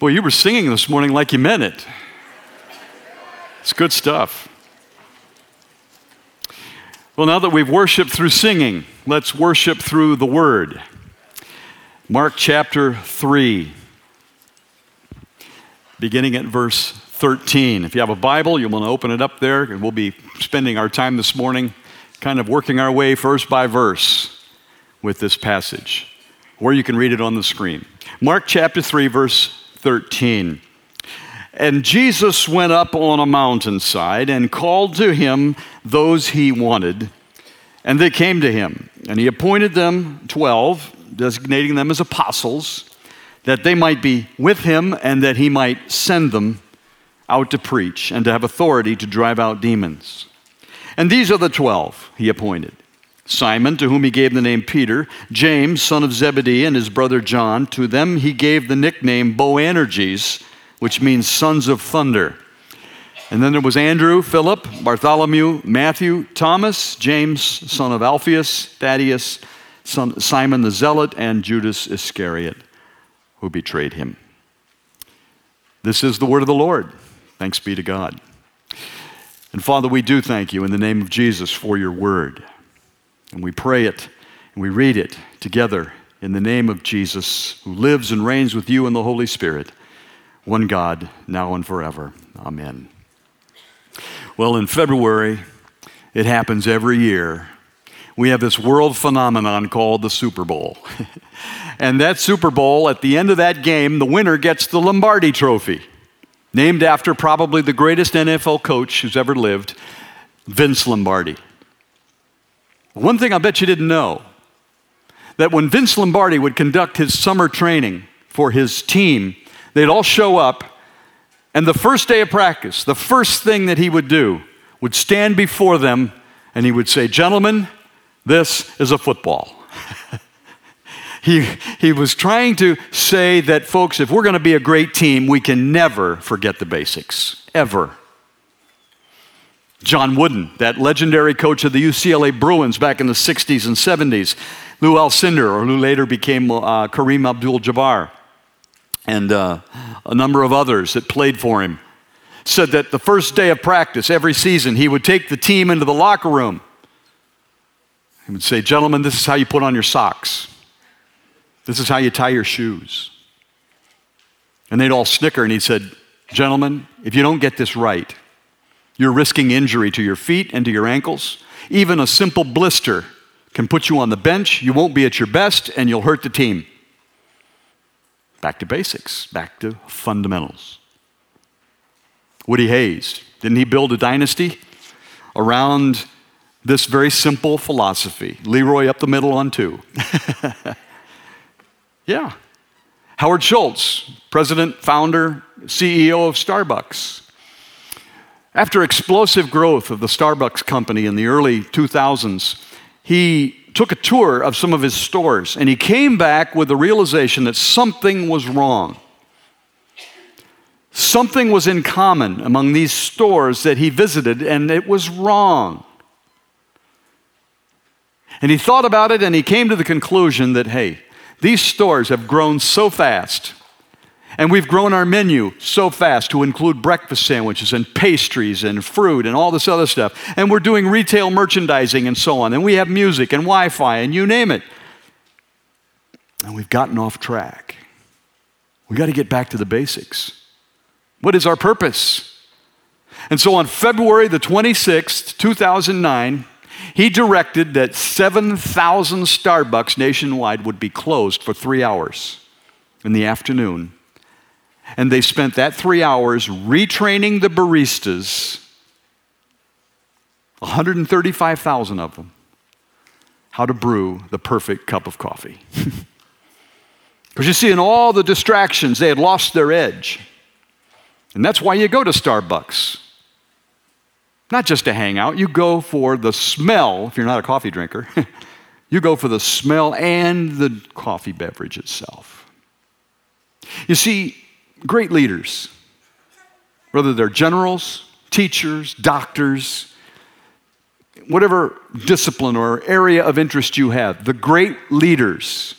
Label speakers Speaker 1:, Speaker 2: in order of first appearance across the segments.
Speaker 1: Boy, you were singing this morning like you meant it. It's good stuff. Well, now that we've worshiped through singing, let's worship through the Word. Mark chapter 3, beginning at verse 13. If you have a Bible, you want to open it up there, and we'll be spending our time this morning kind of working our way verse by verse with this passage, or you can read it on the screen. Mark chapter 3, verse 13. And Jesus went up on a mountainside and called to him those he wanted, and they came to him. And he appointed them twelve, designating them as apostles, that they might be with him and that he might send them out to preach and to have authority to drive out demons. And these are the twelve he appointed Simon, to whom he gave the name Peter, James, son of Zebedee, and his brother John. To them he gave the nickname Boanerges, which means sons of thunder. And then there was Andrew, Philip, Bartholomew, Matthew, Thomas, James, son of Alphaeus, Thaddeus, son, Simon the Zealot, and Judas Iscariot, who betrayed him. This is the word of the Lord. Thanks be to God. And Father, we do thank you in the name of Jesus for your word. And we pray it and we read it together in the name of Jesus, who lives and reigns with you in the Holy Spirit, one God, now and forever. Amen. Well, in February, it happens every year. We have this world phenomenon called the Super Bowl. and that Super Bowl, at the end of that game, the winner gets the Lombardi Trophy, named after probably the greatest NFL coach who's ever lived, Vince Lombardi. One thing I bet you didn't know that when Vince Lombardi would conduct his summer training for his team, they'd all show up, and the first day of practice, the first thing that he would do would stand before them and he would say, Gentlemen, this is a football. he, he was trying to say that, folks, if we're going to be a great team, we can never forget the basics, ever. John Wooden, that legendary coach of the UCLA Bruins back in the 60s and 70s, Lou Alcindor, or who later became uh, Kareem Abdul Jabbar, and uh, a number of others that played for him, said that the first day of practice every season, he would take the team into the locker room. He would say, Gentlemen, this is how you put on your socks, this is how you tie your shoes. And they'd all snicker, and he said, Gentlemen, if you don't get this right, you're risking injury to your feet and to your ankles. Even a simple blister can put you on the bench. You won't be at your best and you'll hurt the team. Back to basics, back to fundamentals. Woody Hayes, didn't he build a dynasty around this very simple philosophy? Leroy up the middle on two. yeah. Howard Schultz, president, founder, CEO of Starbucks. After explosive growth of the Starbucks company in the early 2000s, he took a tour of some of his stores and he came back with the realization that something was wrong. Something was in common among these stores that he visited, and it was wrong. And he thought about it and he came to the conclusion that, hey, these stores have grown so fast and we've grown our menu so fast to include breakfast sandwiches and pastries and fruit and all this other stuff. And we're doing retail merchandising and so on. And we have music and Wi Fi and you name it. And we've gotten off track. We got to get back to the basics. What is our purpose? And so on February the 26th, 2009, he directed that 7,000 Starbucks nationwide would be closed for three hours in the afternoon and they spent that three hours retraining the baristas, 135,000 of them, how to brew the perfect cup of coffee. Because you see, in all the distractions, they had lost their edge. And that's why you go to Starbucks. Not just to hang out, you go for the smell, if you're not a coffee drinker. you go for the smell and the coffee beverage itself. You see, great leaders, whether they're generals, teachers, doctors, whatever discipline or area of interest you have, the great leaders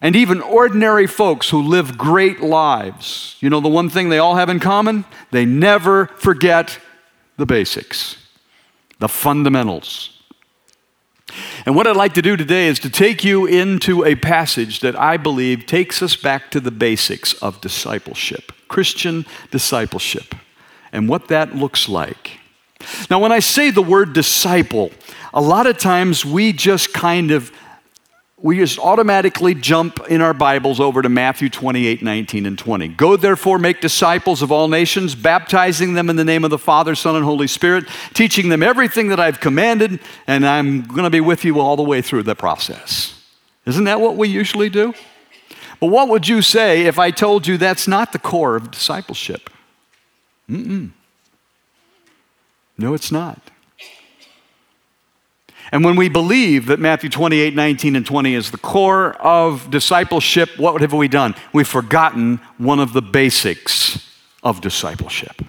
Speaker 1: and even ordinary folks who live great lives, you know, the one thing they all have in common? They never forget the basics, the fundamentals. And what I'd like to do today is to take you into a passage that I believe takes us back to the basics of discipleship, Christian discipleship, and what that looks like. Now, when I say the word disciple, a lot of times we just kind of we just automatically jump in our Bibles over to Matthew 28 19 and 20. Go therefore, make disciples of all nations, baptizing them in the name of the Father, Son, and Holy Spirit, teaching them everything that I've commanded, and I'm going to be with you all the way through the process. Isn't that what we usually do? But what would you say if I told you that's not the core of discipleship? Mm-mm. No, it's not. And when we believe that Matthew 28, 19, and 20 is the core of discipleship, what have we done? We've forgotten one of the basics of discipleship.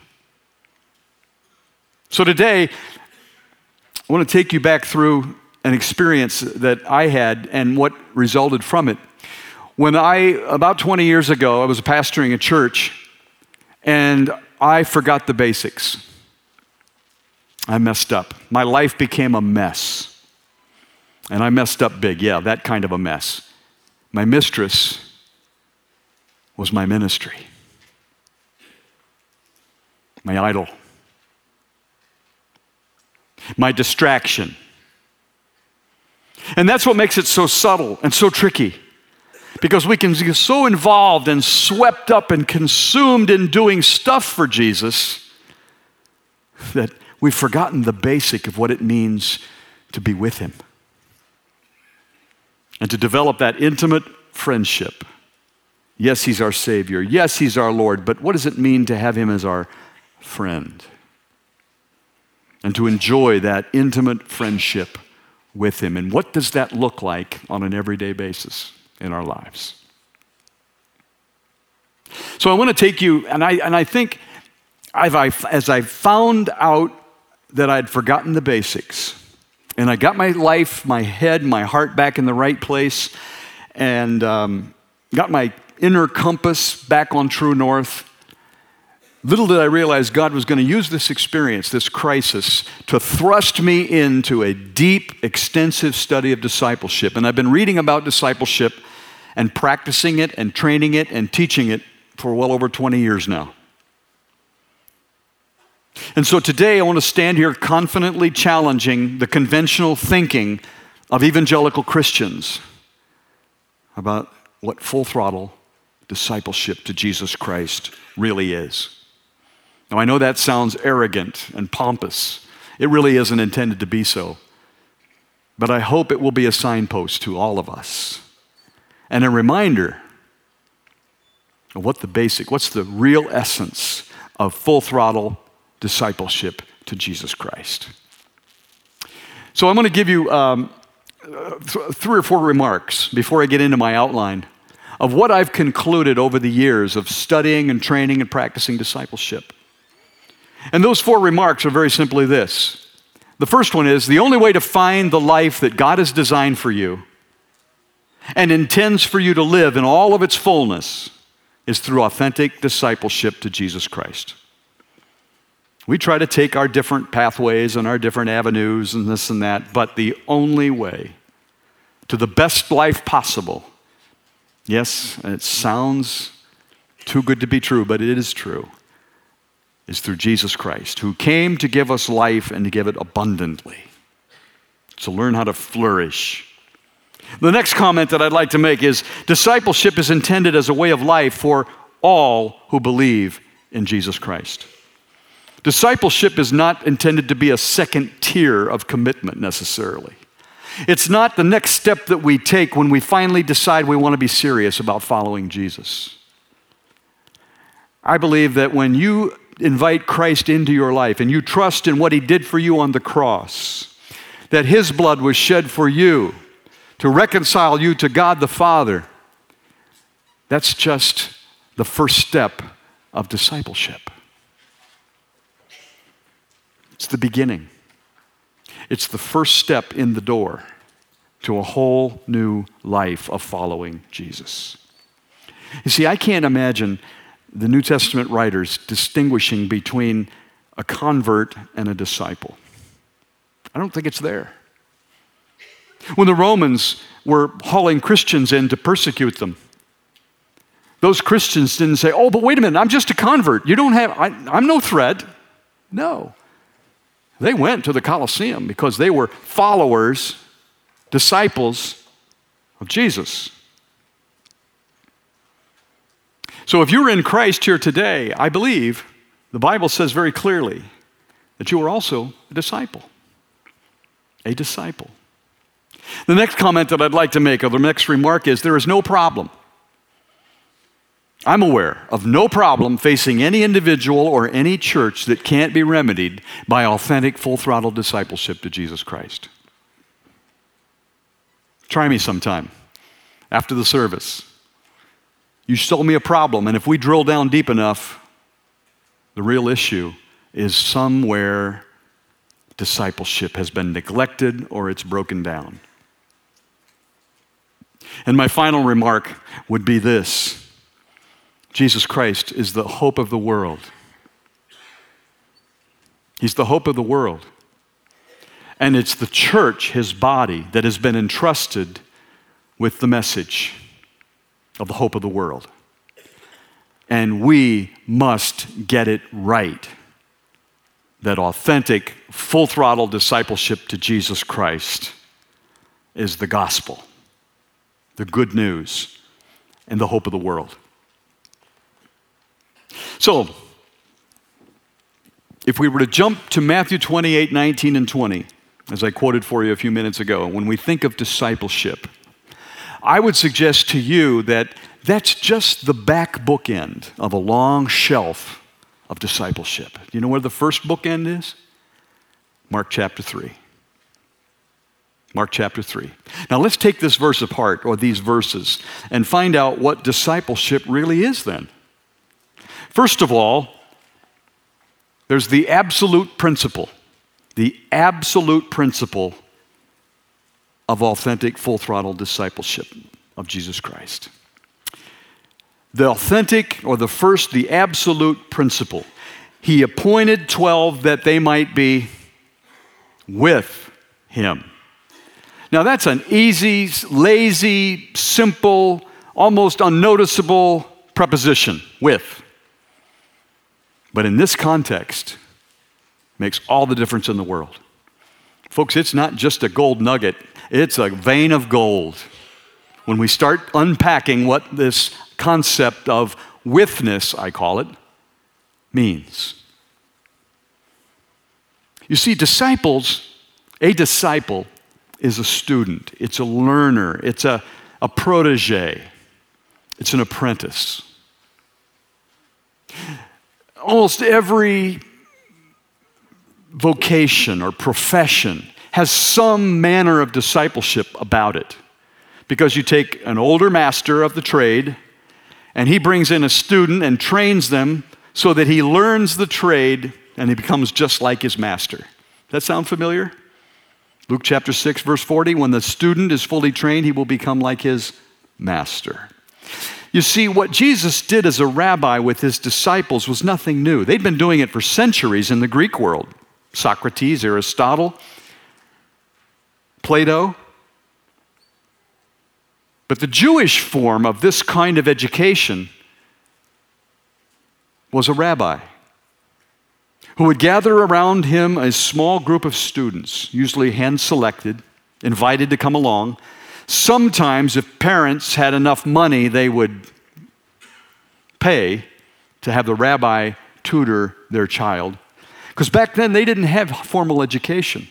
Speaker 1: So today, I want to take you back through an experience that I had and what resulted from it. When I, about 20 years ago, I was pastoring a church and I forgot the basics. I messed up. My life became a mess. And I messed up big. Yeah, that kind of a mess. My mistress was my ministry, my idol, my distraction. And that's what makes it so subtle and so tricky. Because we can get so involved and swept up and consumed in doing stuff for Jesus that we've forgotten the basic of what it means to be with Him and to develop that intimate friendship. Yes, He's our Savior. Yes, He's our Lord. But what does it mean to have Him as our friend? And to enjoy that intimate friendship with Him. And what does that look like on an everyday basis in our lives? So I want to take you, and I, and I think I've, I, as I found out that I'd forgotten the basics, and I got my life, my head, my heart back in the right place, and um, got my inner compass back on true north. Little did I realize God was going to use this experience, this crisis, to thrust me into a deep, extensive study of discipleship. And I've been reading about discipleship and practicing it and training it and teaching it for well over 20 years now. And so today I want to stand here confidently challenging the conventional thinking of evangelical Christians about what full throttle discipleship to Jesus Christ really is. Now, I know that sounds arrogant and pompous. It really isn't intended to be so. But I hope it will be a signpost to all of us and a reminder of what the basic, what's the real essence of full throttle discipleship to Jesus Christ. So I'm going to give you um, th- three or four remarks before I get into my outline of what I've concluded over the years of studying and training and practicing discipleship. And those four remarks are very simply this. The first one is the only way to find the life that God has designed for you and intends for you to live in all of its fullness is through authentic discipleship to Jesus Christ. We try to take our different pathways and our different avenues and this and that, but the only way to the best life possible, yes, it sounds too good to be true, but it is true, is through Jesus Christ, who came to give us life and to give it abundantly. To learn how to flourish. The next comment that I'd like to make is discipleship is intended as a way of life for all who believe in Jesus Christ. Discipleship is not intended to be a second tier of commitment necessarily. It's not the next step that we take when we finally decide we want to be serious about following Jesus. I believe that when you invite Christ into your life and you trust in what he did for you on the cross, that his blood was shed for you to reconcile you to God the Father, that's just the first step of discipleship. It's the beginning, it's the first step in the door to a whole new life of following Jesus. You see, I can't imagine the New Testament writers distinguishing between a convert and a disciple. I don't think it's there. When the Romans were hauling Christians in to persecute them, those Christians didn't say, Oh, but wait a minute, I'm just a convert. You don't have, I, am no threat. No. They went to the Colosseum because they were followers, disciples of Jesus. So if you're in Christ here today, I believe the Bible says very clearly that you are also a disciple. A disciple. The next comment that I'd like to make, or the next remark, is there is no problem I'm aware of no problem facing any individual or any church that can't be remedied by authentic, full throttle discipleship to Jesus Christ. Try me sometime after the service. You show me a problem, and if we drill down deep enough, the real issue is somewhere discipleship has been neglected or it's broken down. And my final remark would be this Jesus Christ is the hope of the world. He's the hope of the world. And it's the church, his body, that has been entrusted with the message of the hope of the world. And we must get it right. That authentic, full throttle discipleship to Jesus Christ is the gospel, the good news, and the hope of the world. So, if we were to jump to Matthew 28 19 and 20, as I quoted for you a few minutes ago, when we think of discipleship, I would suggest to you that that's just the back bookend of a long shelf of discipleship. Do you know where the first bookend is? Mark chapter 3. Mark chapter 3. Now let's take this verse apart, or these verses, and find out what discipleship really is then. First of all, there's the absolute principle, the absolute principle of authentic, full throttle discipleship of Jesus Christ. The authentic, or the first, the absolute principle. He appointed 12 that they might be with him. Now, that's an easy, lazy, simple, almost unnoticeable preposition with. But in this context, makes all the difference in the world. Folks, it's not just a gold nugget, it's a vein of gold. When we start unpacking what this concept of withness, I call it, means. You see, disciples, a disciple is a student, it's a learner, it's a, a protege, it's an apprentice almost every vocation or profession has some manner of discipleship about it. Because you take an older master of the trade and he brings in a student and trains them so that he learns the trade and he becomes just like his master. That sound familiar? Luke chapter 6, verse 40 when the student is fully trained, he will become like his master. You see, what Jesus did as a rabbi with his disciples was nothing new. They'd been doing it for centuries in the Greek world. Socrates, Aristotle, Plato. But the Jewish form of this kind of education was a rabbi who would gather around him a small group of students, usually hand selected, invited to come along Sometimes, if parents had enough money, they would pay to have the rabbi tutor their child. Because back then, they didn't have formal education.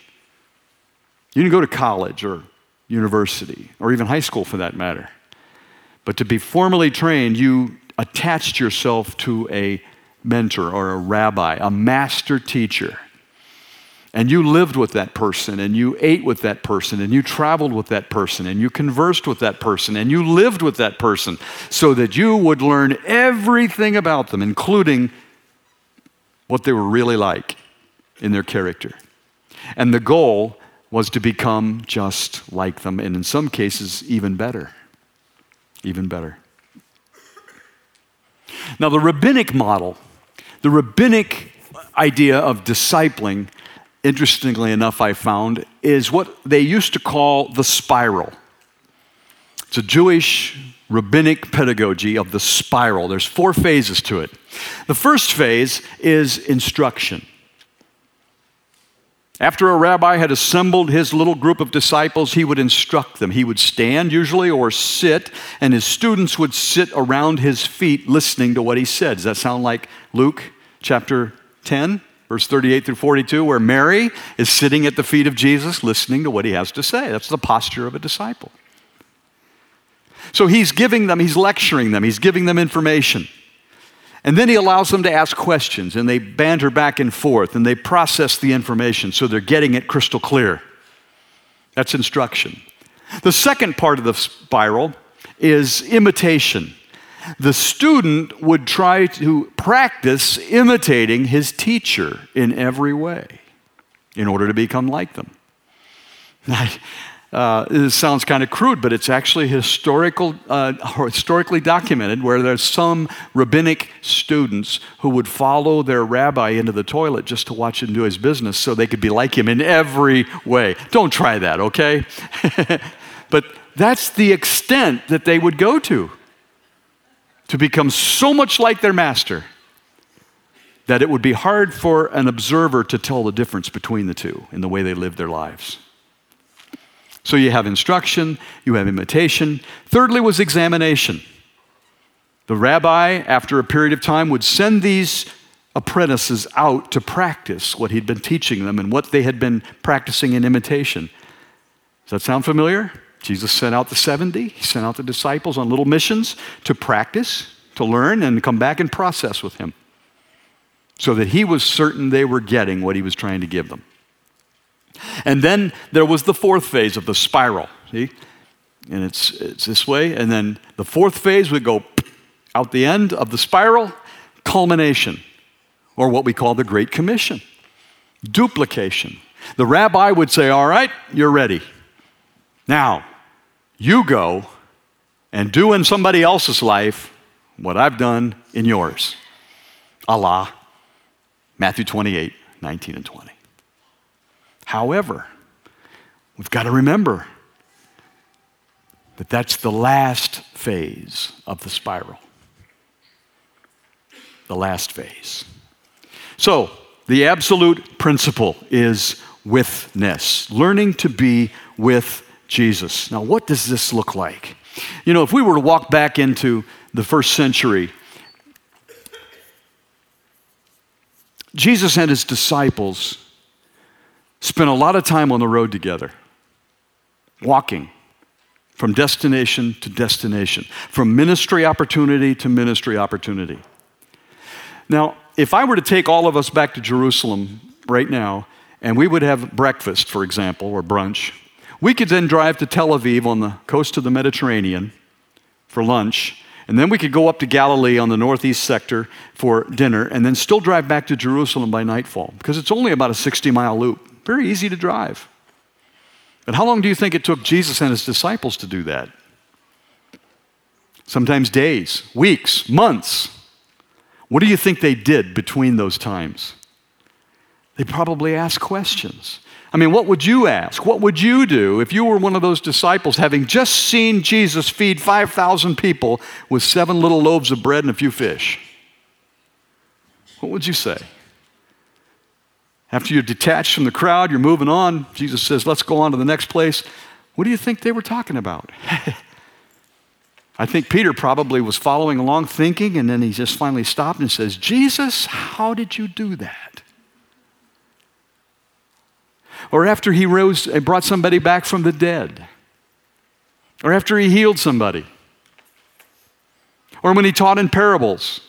Speaker 1: You didn't go to college or university, or even high school for that matter. But to be formally trained, you attached yourself to a mentor or a rabbi, a master teacher and you lived with that person and you ate with that person and you traveled with that person and you conversed with that person and you lived with that person so that you would learn everything about them, including what they were really like in their character. And the goal was to become just like them, and in some cases, even better. Even better. Now, the rabbinic model, the rabbinic idea of discipling, interestingly enough, I found, is what they used to call the spiral. It's a Jewish rabbinic pedagogy of the spiral. There's four phases to it. The first phase is instruction. After a rabbi had assembled his little group of disciples, he would instruct them. He would stand usually or sit, and his students would sit around his feet listening to what he said. Does that sound like Luke chapter 10, verse 38 through 42, where Mary is sitting at the feet of Jesus listening to what he has to say? That's the posture of a disciple. So he's giving them, he's lecturing them, he's giving them information. And then he allows them to ask questions and they banter back and forth and they process the information so they're getting it crystal clear. That's instruction. The second part of the spiral is imitation. The student would try to practice imitating his teacher in every way in order to become like them. Uh, it sounds kind of crude, but it's actually historical, uh, historically documented where there's some rabbinic students who would follow their rabbi into the toilet just to watch him do his business so they could be like him in every way. Don't try that, okay? but that's the extent that they would go to to become so much like their master that it would be hard for an observer to tell the difference between the two in the way they live their lives. So you have instruction, you have imitation. Thirdly, was examination. The rabbi, after a period of time, would send these apprentices out to practice what he'd been teaching them and what they had been practicing in imitation. Does that sound familiar? Jesus sent out the 70, he sent out the disciples on little missions to practice, to learn, and come back and process with him so that he was certain they were getting what he was trying to give them. And then there was the fourth phase of the spiral. See? And it's, it's this way. And then the fourth phase would go out the end of the spiral, culmination, or what we call the Great Commission, duplication. The rabbi would say, All right, you're ready. Now, you go and do in somebody else's life what I've done in yours. à la. Matthew 28, 19 and 20. However, we've got to remember that that's the last phase of the spiral. The last phase. So, the absolute principle is withness, learning to be with Jesus. Now, what does this look like? You know, if we were to walk back into the first century, Jesus and his disciples spent a lot of time on the road together, walking from destination to destination, from ministry opportunity to ministry opportunity. Now, if I were to take all of us back to Jerusalem right now, and we would have breakfast, for example, or brunch, we could then drive to Tel Aviv on the coast of the Mediterranean for lunch, and then we could go up to Galilee on the northeast sector for dinner, and then still drive back to Jerusalem by nightfall, because it's only about a 60 mile loop. Very easy to drive. But how long do you think it took Jesus and his disciples to do that? Sometimes days, weeks, months. What do you think they did between those times? They probably asked questions. I mean, what would you ask? What would you do if you were one of those disciples having just seen Jesus feed 5,000 people with seven little loaves of bread and a few fish? What would you say? After you're detached from the crowd, you're moving on. Jesus says, Let's go on to the next place. What do you think they were talking about? I think Peter probably was following along thinking, and then he just finally stopped and says, Jesus, how did you do that? Or after he rose and brought somebody back from the dead, or after he healed somebody, or when he taught in parables,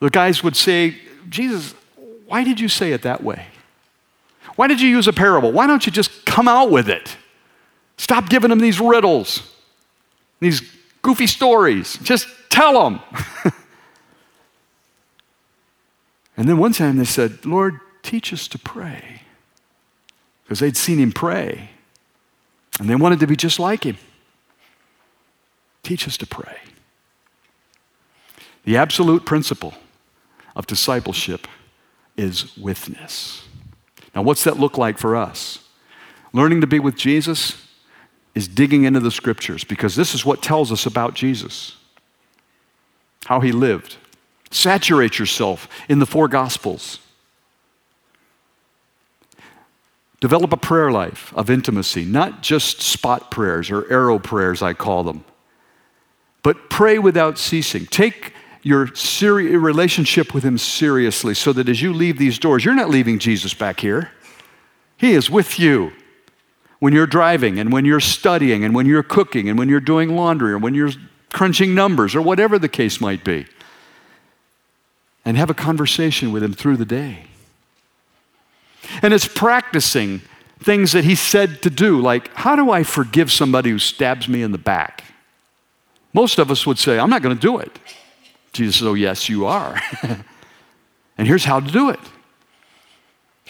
Speaker 1: the guys would say, Jesus, why did you say it that way? Why did you use a parable? Why don't you just come out with it? Stop giving them these riddles, these goofy stories. Just tell them. and then one time they said, Lord, teach us to pray. Because they'd seen him pray and they wanted to be just like him. Teach us to pray. The absolute principle of discipleship is withness. Now, what's that look like for us? Learning to be with Jesus is digging into the scriptures because this is what tells us about Jesus, how he lived. Saturate yourself in the four gospels. Develop a prayer life of intimacy, not just spot prayers or arrow prayers, I call them, but pray without ceasing. Take your seri- relationship with Him seriously so that as you leave these doors, you're not leaving Jesus back here. He is with you when you're driving and when you're studying and when you're cooking and when you're doing laundry or when you're crunching numbers or whatever the case might be. And have a conversation with Him through the day. And it's practicing things that He said to do, like, how do I forgive somebody who stabs me in the back? Most of us would say, I'm not going to do it. Jesus says, Oh, yes, you are. and here's how to do it.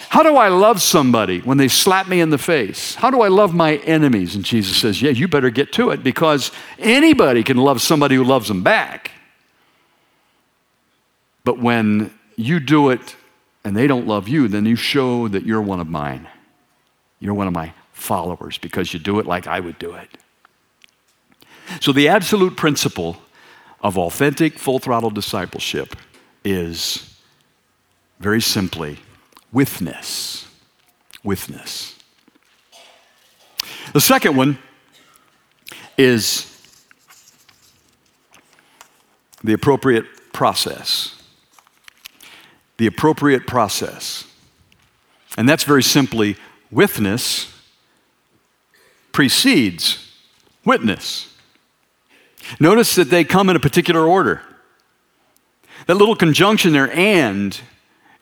Speaker 1: How do I love somebody when they slap me in the face? How do I love my enemies? And Jesus says, Yeah, you better get to it because anybody can love somebody who loves them back. But when you do it and they don't love you, then you show that you're one of mine. You're one of my followers because you do it like I would do it. So, the absolute principle of authentic, full throttle discipleship is very simply withness. Withness. The second one is the appropriate process. The appropriate process. And that's very simply withness precedes witness. Notice that they come in a particular order. That little conjunction there, and,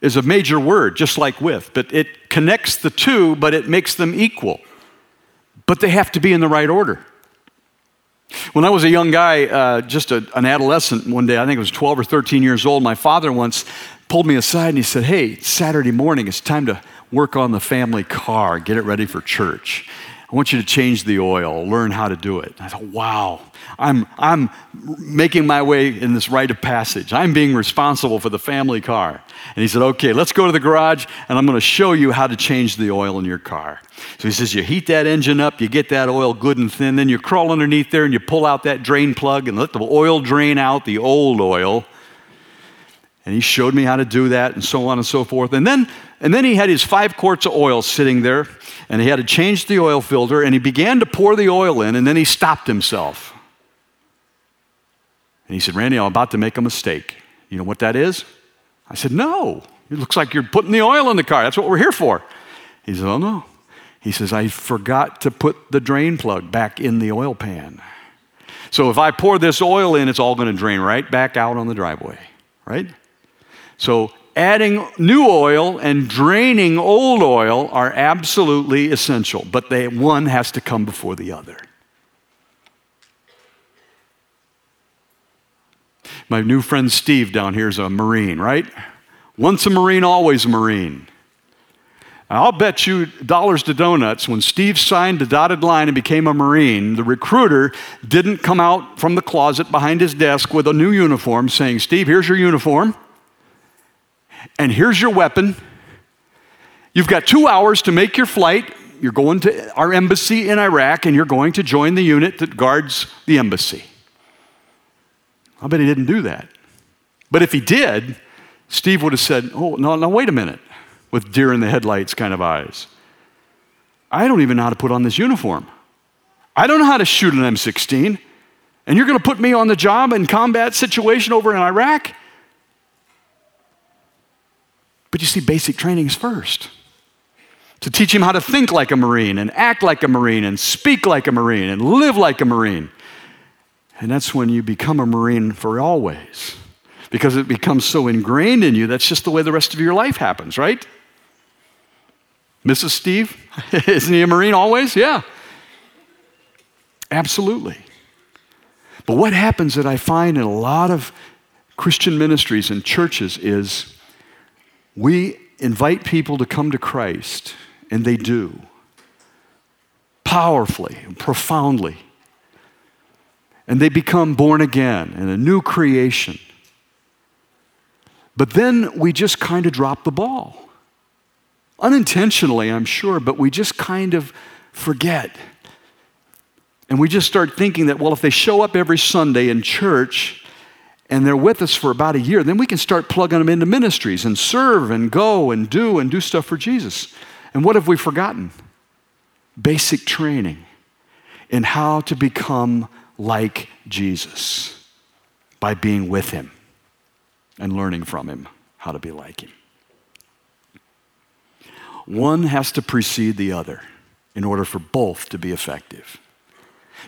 Speaker 1: is a major word, just like with, but it connects the two, but it makes them equal. But they have to be in the right order. When I was a young guy, uh, just a, an adolescent, one day, I think I was 12 or 13 years old, my father once pulled me aside and he said, Hey, Saturday morning, it's time to work on the family car, get it ready for church. I want you to change the oil, learn how to do it. I thought, wow, I'm, I'm making my way in this rite of passage. I'm being responsible for the family car. And he said, okay, let's go to the garage and I'm going to show you how to change the oil in your car. So he says, you heat that engine up, you get that oil good and thin, then you crawl underneath there and you pull out that drain plug and let the oil drain out, the old oil. And he showed me how to do that and so on and so forth. And then, and then he had his five quarts of oil sitting there and he had to change the oil filter and he began to pour the oil in and then he stopped himself. And he said, Randy, I'm about to make a mistake. You know what that is? I said, No. It looks like you're putting the oil in the car. That's what we're here for. He said, Oh, no. He says, I forgot to put the drain plug back in the oil pan. So if I pour this oil in, it's all going to drain right back out on the driveway, right? So adding new oil and draining old oil are absolutely essential, but they, one has to come before the other. My new friend Steve down here is a Marine, right? Once a Marine, always a Marine. I'll bet you dollars to donuts when Steve signed the dotted line and became a Marine, the recruiter didn't come out from the closet behind his desk with a new uniform saying, Steve, here's your uniform, and here's your weapon. You've got two hours to make your flight. You're going to our embassy in Iraq, and you're going to join the unit that guards the embassy. I bet he didn't do that. But if he did, Steve would have said, Oh, no, no, wait a minute, with deer in the headlights kind of eyes. I don't even know how to put on this uniform. I don't know how to shoot an M16. And you're going to put me on the job in combat situation over in Iraq? But you see, basic training is first. To teach him how to think like a Marine and act like a Marine and speak like a Marine and live like a Marine. And that's when you become a Marine for always. Because it becomes so ingrained in you, that's just the way the rest of your life happens, right? Mrs. Steve, isn't he a Marine always? Yeah. Absolutely. But what happens that I find in a lot of Christian ministries and churches is we invite people to come to Christ and they do powerfully and profoundly. And they become born again and a new creation. But then we just kind of drop the ball. Unintentionally, I'm sure, but we just kind of forget. And we just start thinking that, well, if they show up every Sunday in church and they're with us for about a year, then we can start plugging them into ministries and serve and go and do and do stuff for Jesus. And what have we forgotten? Basic training in how to become like Jesus by being with Him and learning from Him how to be like Him. One has to precede the other in order for both to be effective.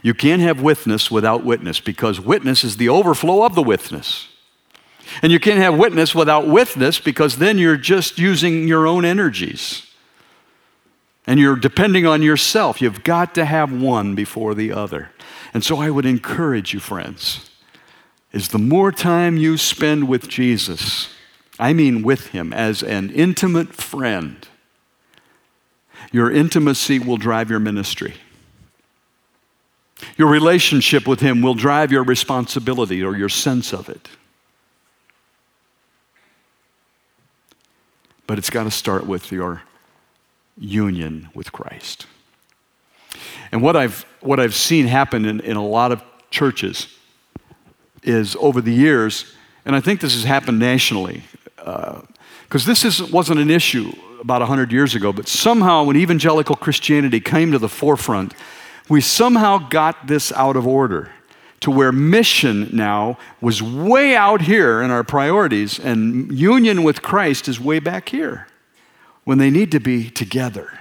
Speaker 1: You can't have witness without withness because witness is the overflow of the withness. And you can't have witness without withness because then you're just using your own energies. And you're depending on yourself. You've got to have one before the other. And so I would encourage you, friends, is the more time you spend with Jesus, I mean with him as an intimate friend, your intimacy will drive your ministry. Your relationship with Him will drive your responsibility or your sense of it. But it's got to start with your union with Christ. And what I've, what I've seen happen in, in a lot of churches is over the years, and I think this has happened nationally, because uh, this is, wasn't an issue about 100 years ago, but somehow when evangelical Christianity came to the forefront, we somehow got this out of order to where mission now was way out here in our priorities, and union with Christ is way back here when they need to be together.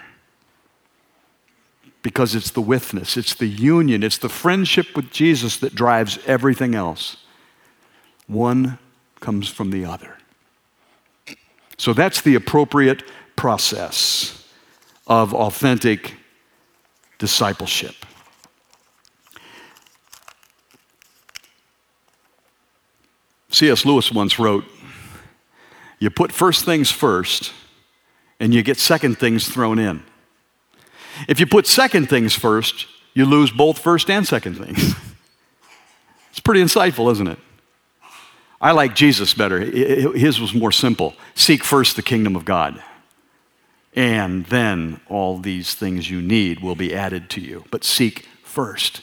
Speaker 1: Because it's the withness, it's the union, it's the friendship with Jesus that drives everything else. One comes from the other. So that's the appropriate process of authentic discipleship. C.S. Lewis once wrote, You put first things first, and you get second things thrown in. If you put second things first, you lose both first and second things. it's pretty insightful, isn't it? I like Jesus better. His was more simple seek first the kingdom of God and then all these things you need will be added to you. But seek first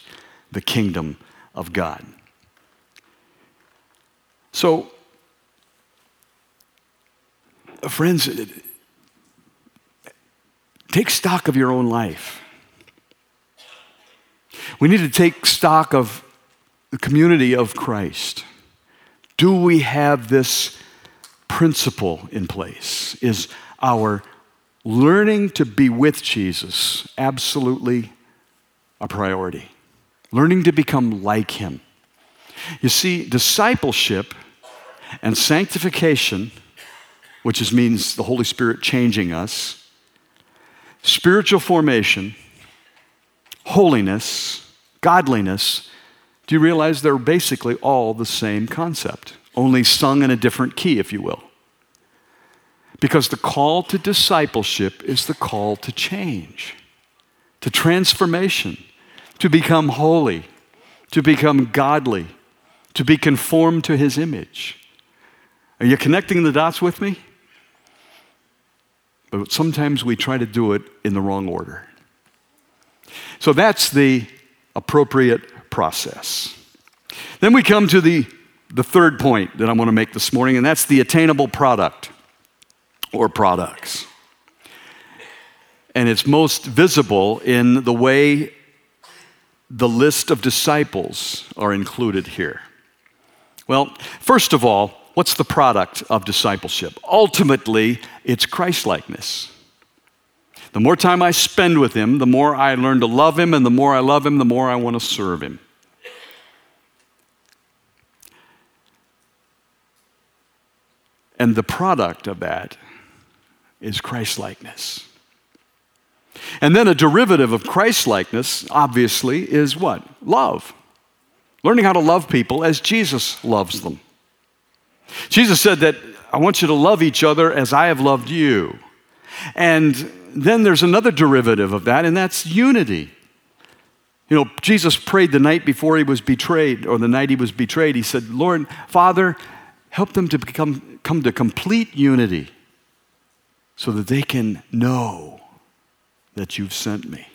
Speaker 1: the kingdom of God. So, friends, take stock of your own life. We need to take stock of the community of Christ. Do we have this principle in place? Is our learning to be with Jesus, absolutely a priority. Learning to become like him. You see, discipleship and sanctification, which is, means the Holy Spirit changing us, spiritual formation, holiness, godliness, do you realize they're basically all the same concept, only sung in a different key, if you will? Because the call to discipleship is the call to change, to transformation, to become holy, to become godly, to be conformed to his image. Are you connecting the dots with me? But sometimes we try to do it in the wrong order. So that's the appropriate process. Then we come to the, the third point that I want to make this morning, and that's the attainable product or products. And it's most visible in the way the list of disciples are included here. Well, first of all, what's the product of discipleship? Ultimately, it's Christlikeness. The more time I spend with Him, the more I learn to love Him, and the more I love Him, the more I want to serve Him. And the product of that is Christlikeness. And then a derivative of Christlikeness, obviously, is what? Love. Learning how to love people as Jesus loves them. Jesus said that I want you to love each other as I have loved you. And then there's another derivative of that, and that's unity. You know, Jesus prayed the night before he was betrayed, or the night he was betrayed. He said, Lord, Father, help them to become, come to complete unity so that they can know that you've sent me.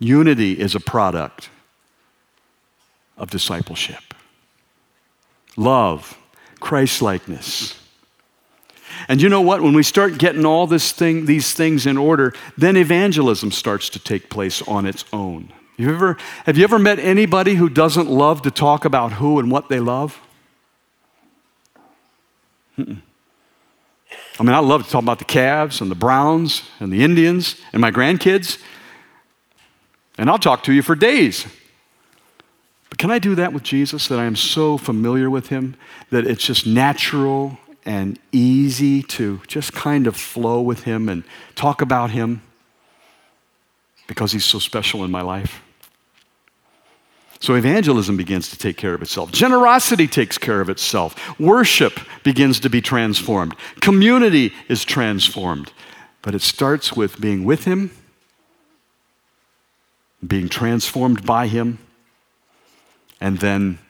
Speaker 1: Unity is a product of discipleship. Love, Christlikeness. And you know what? When we start getting all this thing, these things in order, then evangelism starts to take place on its own. You ever, have you ever met anybody who doesn't love to talk about who and what they love? Mm-mm. I mean, I love to talk about the Cavs and the Browns and the Indians and my grandkids. And I'll talk to you for days. But can I do that with Jesus that I am so familiar with him that it's just natural and easy to just kind of flow with him and talk about him because he's so special in my life? So evangelism begins to take care of itself. Generosity takes care of itself. Worship begins to be transformed. Community is transformed. But it starts with being with Him, being transformed by Him, and then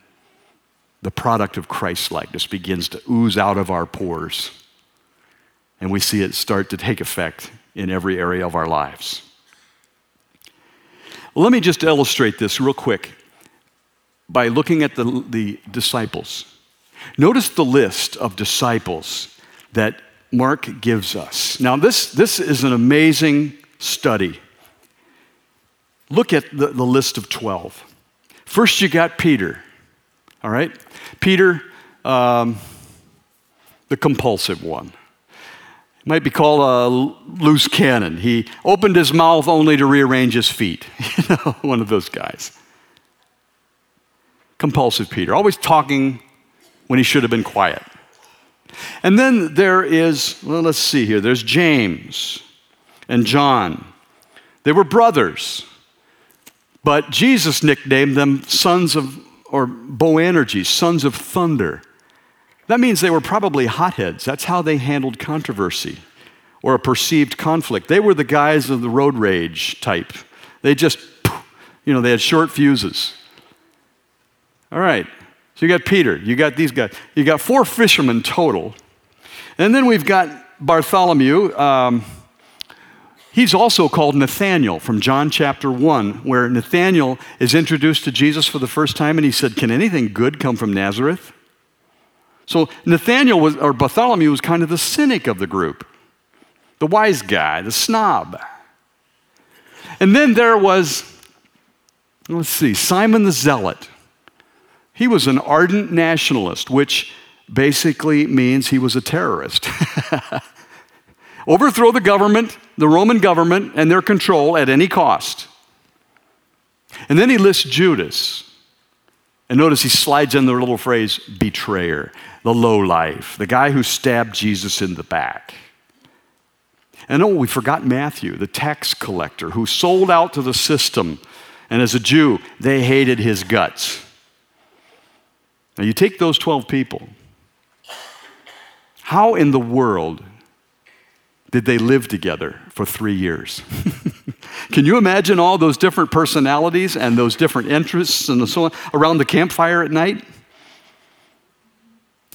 Speaker 1: the product of Christ likeness begins to ooze out of our pores. And we see it start to take effect in every area of our lives. Let me just illustrate this real quick by looking at the, the disciples. Notice the list of disciples that Mark gives us. Now, this, this is an amazing study. Look at the, the list of 12. First, you got Peter, all right? Peter, um, the compulsive one. Might be called a loose cannon. He opened his mouth only to rearrange his feet. You know, one of those guys compulsive Peter, always talking when he should have been quiet. And then there is, well, let's see here, there's James and John. They were brothers, but Jesus nicknamed them sons of, or Boanerges, sons of thunder. That means they were probably hotheads. That's how they handled controversy or a perceived conflict. They were the guys of the road rage type. They just, you know, they had short fuses. All right. So you got Peter, you got these guys, you got four fishermen total. And then we've got Bartholomew. Um, he's also called Nathaniel from John chapter 1, where Nathaniel is introduced to Jesus for the first time and he said, Can anything good come from Nazareth? So Nathaniel was, or Bartholomew was kind of the cynic of the group, the wise guy, the snob. And then there was, let's see, Simon the Zealot. He was an ardent nationalist, which basically means he was a terrorist. Overthrow the government, the Roman government, and their control at any cost. And then he lists Judas. And notice he slides in the little phrase betrayer, the low life, the guy who stabbed Jesus in the back. And oh, we forgot Matthew, the tax collector who sold out to the system. And as a Jew, they hated his guts. Now, you take those 12 people, how in the world did they live together for three years? Can you imagine all those different personalities and those different interests and so on around the campfire at night?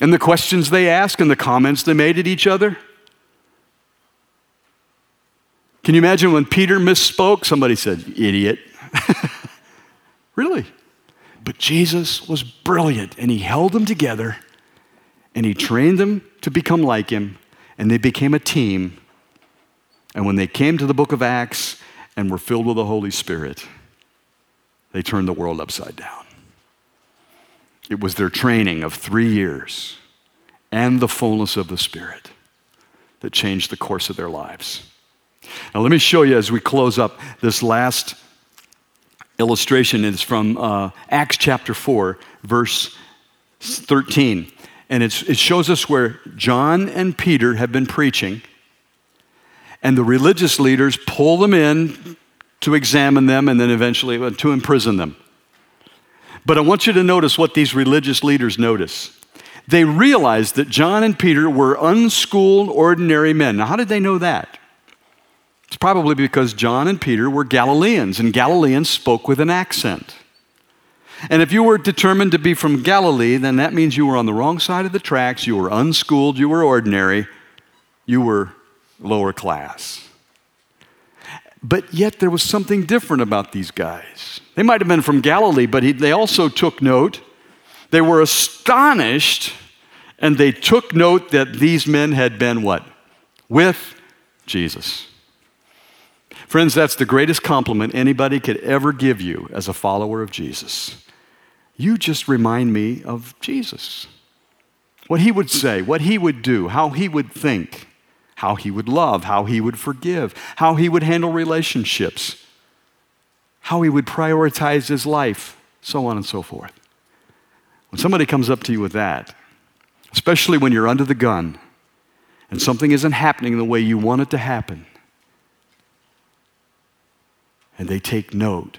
Speaker 1: And the questions they asked and the comments they made at each other? Can you imagine when Peter misspoke? Somebody said, idiot. really? But Jesus was brilliant and he held them together and he trained them to become like him and they became a team. And when they came to the book of Acts and were filled with the Holy Spirit, they turned the world upside down. It was their training of three years and the fullness of the Spirit that changed the course of their lives. Now, let me show you as we close up this last illustration is from uh, Acts chapter 4, verse 13. And it shows us where John and Peter have been preaching, and the religious leaders pull them in to examine them and then eventually uh, to imprison them. But I want you to notice what these religious leaders notice. They realized that John and Peter were unschooled, ordinary men. Now, how did they know that? It's probably because John and Peter were Galileans, and Galileans spoke with an accent. And if you were determined to be from Galilee, then that means you were on the wrong side of the tracks, you were unschooled, you were ordinary, you were lower class. But yet there was something different about these guys. They might have been from Galilee, but he, they also took note. They were astonished and they took note that these men had been what? With Jesus. Friends, that's the greatest compliment anybody could ever give you as a follower of Jesus. You just remind me of Jesus. What he would say, what he would do, how he would think, how he would love, how he would forgive, how he would handle relationships, how he would prioritize his life, so on and so forth. When somebody comes up to you with that, especially when you're under the gun and something isn't happening the way you want it to happen, and they take note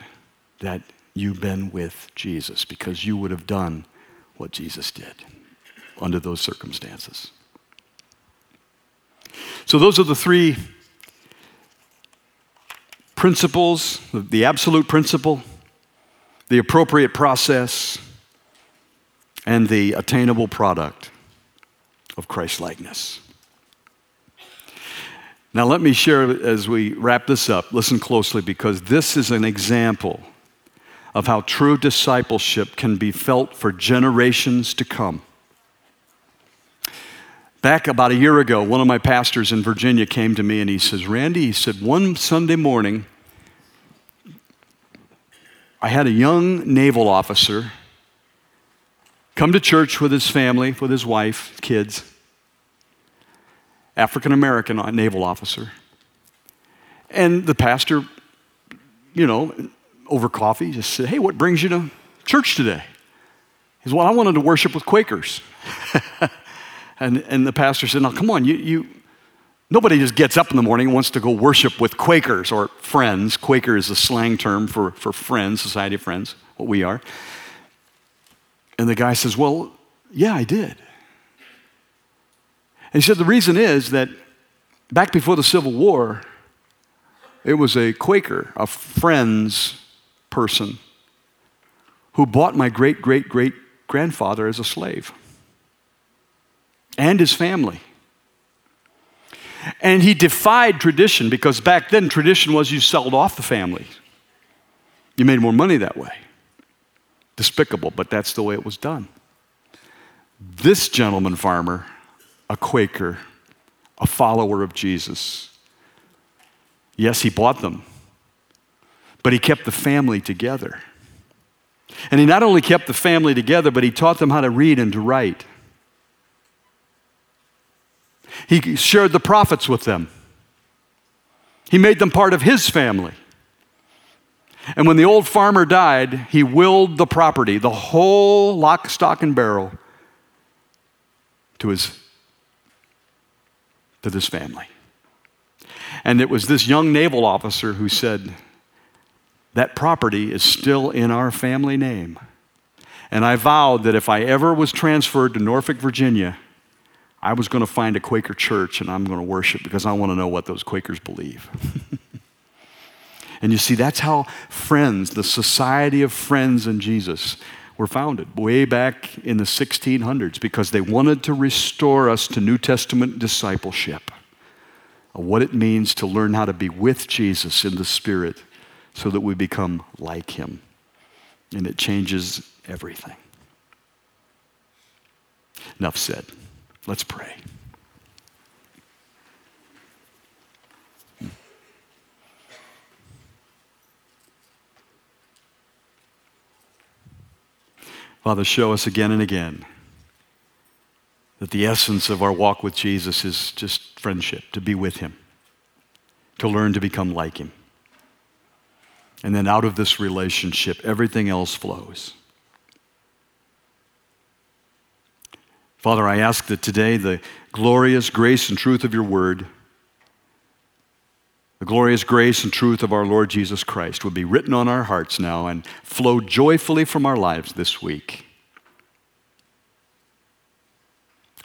Speaker 1: that you've been with Jesus because you would have done what Jesus did under those circumstances. So, those are the three principles the absolute principle, the appropriate process, and the attainable product of Christ likeness. Now, let me share as we wrap this up. Listen closely because this is an example of how true discipleship can be felt for generations to come. Back about a year ago, one of my pastors in Virginia came to me and he says, Randy, he said, one Sunday morning, I had a young naval officer come to church with his family, with his wife, kids, African American naval officer. And the pastor, you know, over coffee, just said, Hey, what brings you to church today? He said, Well, I wanted to worship with Quakers. and, and the pastor said, Now, come on, you, you, nobody just gets up in the morning and wants to go worship with Quakers or friends. Quaker is a slang term for, for friends, Society of Friends, what we are. And the guy says, Well, yeah, I did. And he said, The reason is that back before the Civil War, it was a Quaker, a Friends person who bought my great great great grandfather as a slave and his family. And he defied tradition because back then tradition was you sold off the family. You made more money that way. Despicable, but that's the way it was done. This gentleman farmer, a Quaker, a follower of Jesus, yes, he bought them but he kept the family together. And he not only kept the family together, but he taught them how to read and to write. He shared the prophets with them. He made them part of his family. And when the old farmer died, he willed the property, the whole lock, stock, and barrel, to his, to this family. And it was this young naval officer who said, that property is still in our family name. And I vowed that if I ever was transferred to Norfolk, Virginia, I was going to find a Quaker church and I'm going to worship because I want to know what those Quakers believe. and you see, that's how friends, the Society of Friends in Jesus, were founded way back in the 1600s because they wanted to restore us to New Testament discipleship what it means to learn how to be with Jesus in the Spirit so that we become like him. And it changes everything. Enough said. Let's pray. Father, show us again and again that the essence of our walk with Jesus is just friendship, to be with Him, to learn to become like Him. And then out of this relationship, everything else flows. Father, I ask that today the glorious grace and truth of your word, the glorious grace and truth of our Lord Jesus Christ would be written on our hearts now and flow joyfully from our lives this week.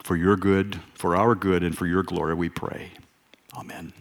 Speaker 1: For your good, for our good, and for your glory, we pray. Amen.